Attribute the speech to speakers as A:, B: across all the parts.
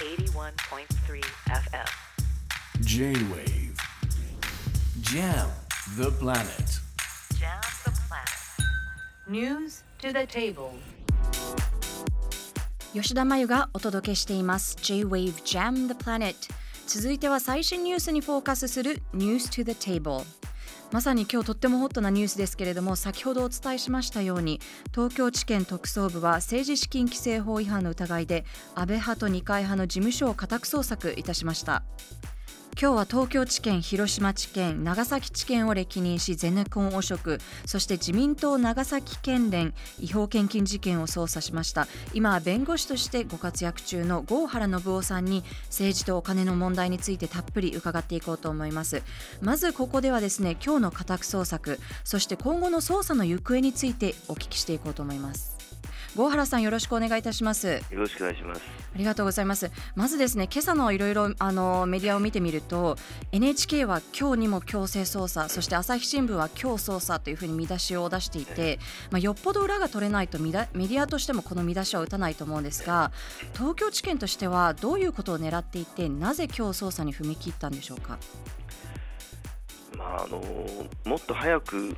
A: 81.3 FM.
B: J-Wave Jam the planet
A: Jam the planet. News to the table.
C: 吉田真由がお届けしています J-Wave Jam the Planet 続いては最新ニュースにフォーカスする News to the Table まさに今日とってもホットなニュースですけれども先ほどお伝えしましたように東京地検特捜部は政治資金規正法違反の疑いで安倍派と二階派の事務所を家宅捜索いたしました。今日は東京地検、広島地検、長崎地検を歴任しゼネコン汚職そして自民党長崎県連違法献金事件を捜査しました。今は弁護士としてご活躍中の郷原信夫さんに政治とお金の問題についてたっぷり伺っていこうと思います。まずここではですね今日の家宅捜索そして今後の捜査の行方についてお聞きしていこうと思います。郷原さんよろしくお願いいたします
D: よろしくお願いします。
C: ありがとうございます。まずですね、今朝のいろいろあのメディアを見てみると、NHK は今日にも強制捜査、そして朝日新聞は今日捜査というふうに見出しを出していて、まあ、よっぽど裏が取れないとメディアとしてもこの見出しは打たないと思うんですが、東京地検としてはどういうことを狙っていて、なぜ今日捜査に踏み切ったんでしょうか？
D: まああのもっと早く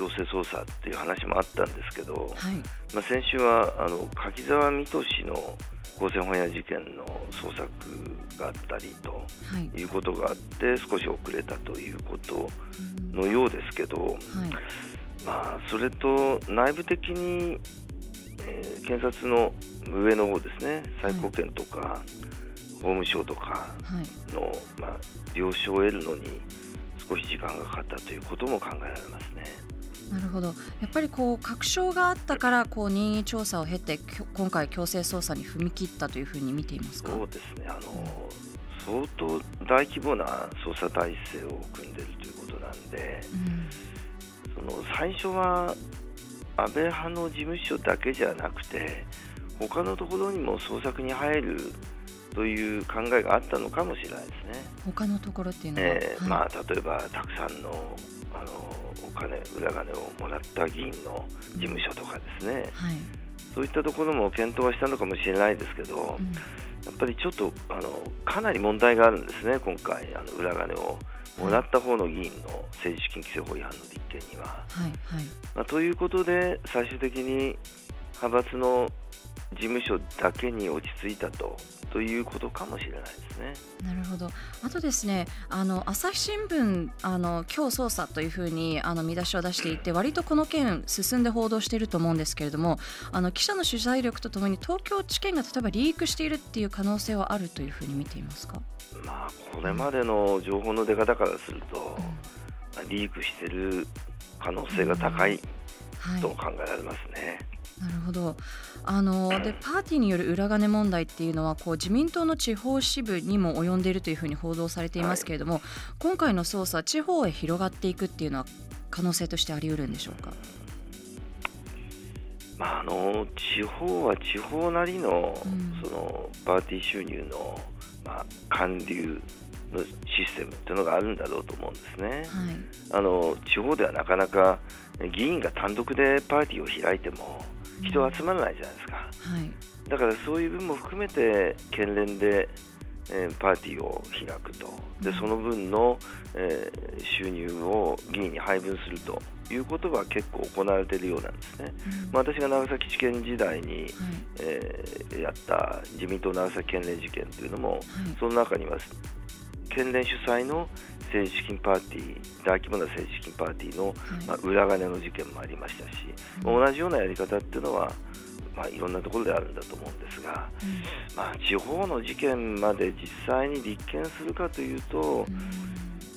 D: 強制捜査っていう話もあったんですけど、
C: はい、
D: まあ、先週はあの柿沢水戸氏の公選本屋事件の捜索があったりと
C: はい、
D: いうことがあって少し遅れたということのようですけど、
C: はい、
D: まあ、それと内部的に、えー検察の上の方ですね最高検とか、法務省とか
C: はい。
D: の、まあ、了承を得るのに少し時間がかかったということも考えられますね。
C: なるほど。やっぱりこう確証があったからこう任意調査を経て今回強制捜査に踏み切ったというふうに見ていますか？
D: そうですねあの相当大規模な捜査体制を組んでいるということなんで
C: うん
D: その最初は安倍派の事務所だけじゃなくて他のところにも捜索に入るという考えがあったのかもしれないですね。
C: 他のところっていうのは、
D: えー
C: はい。
D: まあ、例えばたくさんのあのお金裏金をもらった議員の事務所とかですね、
C: はい。
D: そういったところも検討はしたのかもしれないですけど、
C: うん。
D: やっぱりちょっとあのかなり問題があるんですね、今回、あの裏金をもらった方の議員の政治資金規正法違反の立件には。
C: はいはい。
D: まあ、ということで、最終的に派閥の事務所だけに落ち着いたとということかもしれないですね。
C: なるほど。あとですねあの朝日新聞あの今日捜査というふうにあの見出しを出していて割とこの件進んで報道していると思うんですけれどもあの記者の取材力とともに東京地検が例えばリークしているっていう可能性はあるというふうに見ていますか、
D: まあ、これまでの情報の出方からすると、まあリークしている可能性が高い
C: はい、
D: と考えられますね。
C: なるほどあのでパーティーによる裏金問題っていうのはこう自民党の地方支部にも及んでいるというふうに報道されていますけれども、今回の捜査地方へ広がっていくっていうのは可能性としてあり得るんでしょうか？
D: まあ、あの地方は地方なりの,、
C: うん
D: そのパーティー収入の、まあ、還流のシステムっていうのがあるんだろうと思うんですね。
C: はい
D: あの地方ではなかなか議員が単独でパーティーを開いても人集まらないじゃないですか。
C: はい。
D: だからそういう分も含めて県連で、えーパーティーを開くと。でその分の、えー収入を議員に配分するということは結構行われているようなんですね。
C: うん。
D: まあ、私が長崎地検時代に、
C: はい。
D: えーやった自民党長崎県連事件というのも
C: はい。
D: その中には県連主催の政治資金パーティー大規模な政治資金パーティーの、
C: はい。
D: まあ、裏金の事件もありましたし、
C: うん。
D: 同じようなやり方っていうのは、まあ、いろんなところであるんだと思うんですが、まあ、地方の事件まで実際に立件するかというと、
C: うん。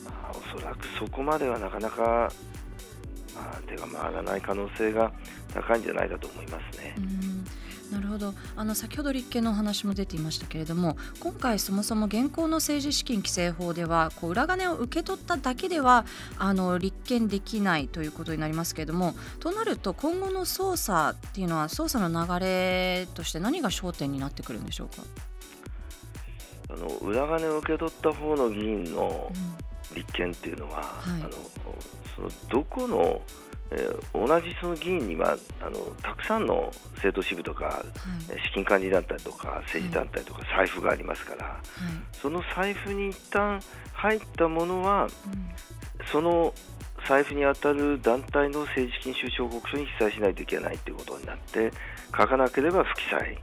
D: まあ、おそらくそこまではなかなか、まあ、手が回らない可能性が高いんじゃないかと思いますね。
C: うんなるほど。あの先ほど立憲のお話も出ていましたけれども今回そもそも現行の政治資金規正法ではこう裏金を受け取っただけではあの立件できないということになりますけれどもとなると今後の捜査っていうのは捜査の流れとして何が焦点になってくるんでしょうか、
D: あの裏金を受け取った方の議員の
C: う
D: 立件っていうのは、
C: はい。
D: あのそのどこの、えー同じその議員にはあのたくさんの政党支部とか、
C: はい。
D: えー資金管理団体とか政治団体とか財布がありますから、
C: はい。
D: その財布に一旦入ったものは
C: うん。
D: その財布に当たる団体の政治金収支報告書に記載しないといけないということになって書かなければ不記載、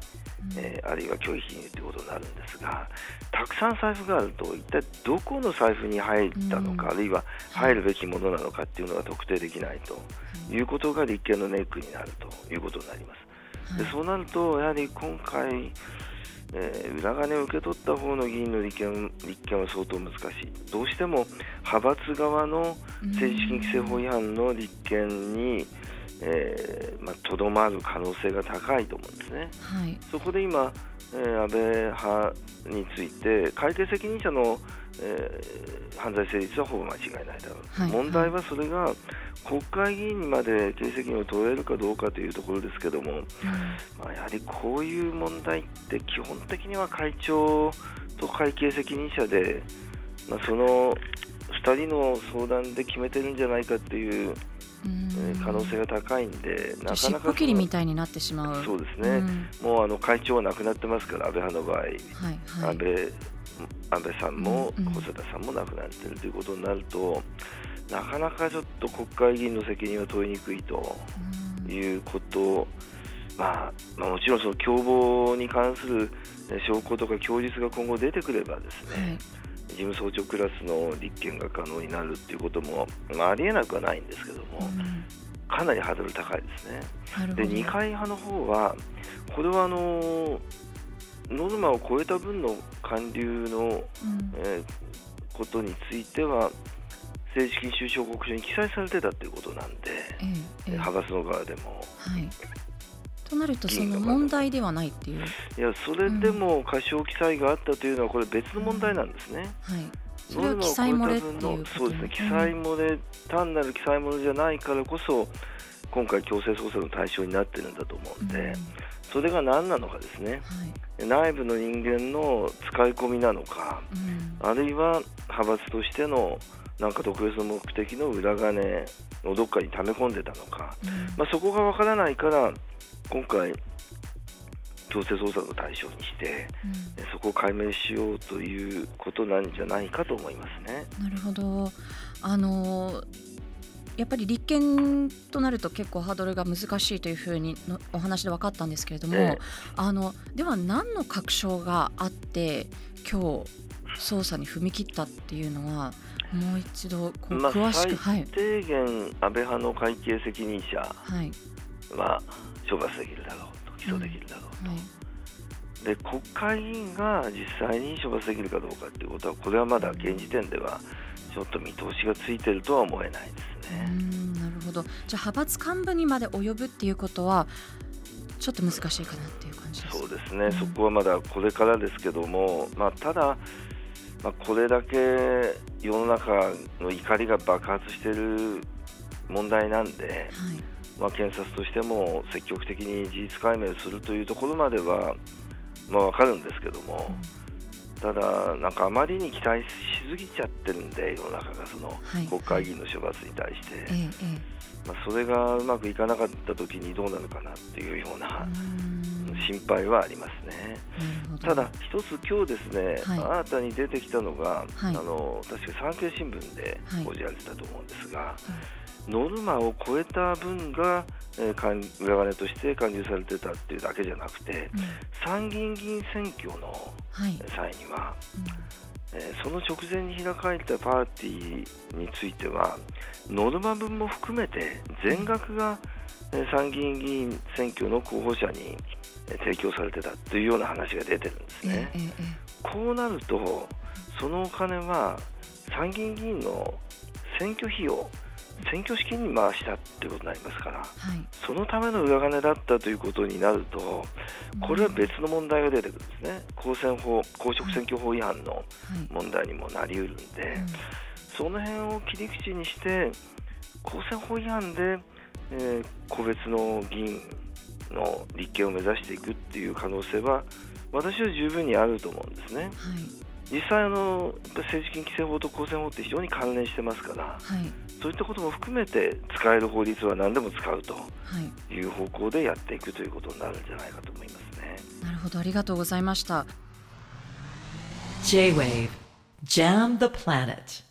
D: えーあるいは拒否金融ということになるんですがたくさん財布があると一体どこの財布に入ったのか、
C: うん。
D: あるいは入るべきものなのかっていうのが特定できないとい。うことが立憲のネックになるということになります。でそうなると、やはり今回、えー裏金を受け取った方の議員の立憲立憲は相当難しい、どうしても派閥側の政治資金規正法違反の立憲にえーまあとど、まる可能性が高いと思うんですね。
C: はい。
D: そこで今、えー安倍派について、会計責任者の、えー犯罪成立はほぼ間違いないだろう、
C: はい
D: 問題はそれが国会議員にまで刑事責任を問えるかどうかというところですけども、まあ、やはりこういう問題って基本的には会長と会計責任者で、まあ、その2人の相談で決めてるんじゃないかっていう、可能性が高いんで、なか
C: 尻
D: なか
C: 尾切りみ
D: そ
C: たいになってしまう。
D: のそうですね、
C: うん。
D: もうあの会長は亡くなってますから、安倍派の場合、
C: はいはい。
D: 安倍安倍さんも
C: うんうん。
D: 細田さんも亡くなっているということになると、なかなかちょっと国会議員の責任は問いにくいと
C: うん。
D: いうこと、まあ、まあもちろんその共謀に関するえー証拠とか供述が今後出てくればですね、
C: はい
D: 事務総長クラスの立件が可能になるっていうことも、まあ、ありえなくはないんですけども、
C: うん。
D: かなりハードル高いですね。で二階派の方は、これはあのノルマを超えた分の還流の、
C: うん。
D: えーことについては、政治金収支報告書に記載されてたということなんで、
C: ええええ。
D: 派閥の側でも。
C: はいとなるとその問題ではないっていう。
D: いや、それでも過少記載があったというのは、これ、別の問題なんですね。
C: はい。それは記載漏れっていう
D: そうですね、記載漏れ、単なる記載漏れじゃないからこそ、今回、強制捜査の対象になってるんだと思うんで、
C: うん。
D: それが何なのかですね、
C: はい。
D: 内部の人間の使い込みなのか、
C: うん。
D: あるいは派閥としてのなんか特別の目的の裏金をどっかに溜め込んでたのか、
C: うん。
D: まあ、そこがわからないから、今回、強制捜査の対象にして、
C: うん。
D: そこを解明しようということなんじゃないかと思いますね。
C: なるほど。あのやっぱり立憲となると結構ハードルが難しいというふうにのお話で分かったんですけれども、
D: ええ。
C: あのでは何の確証があって今日捜査に踏み切ったっていうのはもう一度こう
D: まあ
C: 詳しく、はい。
D: 低限、安倍派の会計責任者
C: は
D: 処罰できるだろうと、起訴できるだろうと。
C: はい。
D: で国会議員が実際に処罰できるかどうかということは、これはまだ現時点ではちょっと見通しがついてるとは思えないです
C: う
D: ね。
C: んなるほど。じゃあ派閥幹部にまで及ぶっていうことはちょっと難しいかなっていう感じです
D: そうですね、
C: うん
D: そこはまだこれからですけども、まあ、ただ、まあ、これだけ世の中の怒りが爆発している問題なんで、
C: はい。
D: まあ、検察としても積極的に事実解明するというところまでは、まあ、分かるんですけども、ただ、なんかあまりに期待しすぎちゃってるんで、世の中がその
C: はい。
D: 国会議員の処罰に対して、
C: えええ
D: まあ、それがうまくいかなかったときにどうなるかなっていうよう
C: え
D: な
C: うん
D: 心配はありますね。ただ、一つ今日ですね、
C: はい。
D: 新たに出てきたのが、
C: はい。
D: あの確か産経新聞で
C: はい。
D: 報じられてたと思うんですが、ノルマを超えた分が、えー還裏金として還流されてたっていうだけじゃなくて、
C: うん。
D: 参議院議員選挙の
C: はい。
D: 際には、
C: うん
D: えーその直前に開かれたパーティーについては、ノルマ分も含めて全額が、えー参議院議員選挙の候補者に、えー提供されてたというような話が出てるんです
C: ええ
D: ね。こうなると、そのお金は参議院議員の選挙費用、選挙資金に回したっていうことになりますから、
C: えはい。
D: そのための裏金だったということになると、これは別の問題が出てくるんですね、公選法、公職選挙法違反の
C: はい。
D: 問題にもなりうるんで、
C: うん。
D: その辺を切り口にして、公選法違反で、えー個別の議員の立憲を目指していくっていう可能性は、私は十分にあると思うんですね。
C: はい
D: 実際あの、政治金規正法と公選法って非常に関連してますから、
C: はい。
D: そういったことも含めて使える法律は何でも使うと
C: はい。
D: いう方向でやっていくということになるんじゃないかと思いますね。
C: なるほど。ありがとうございました。
E: J-Wave. Jam the Planet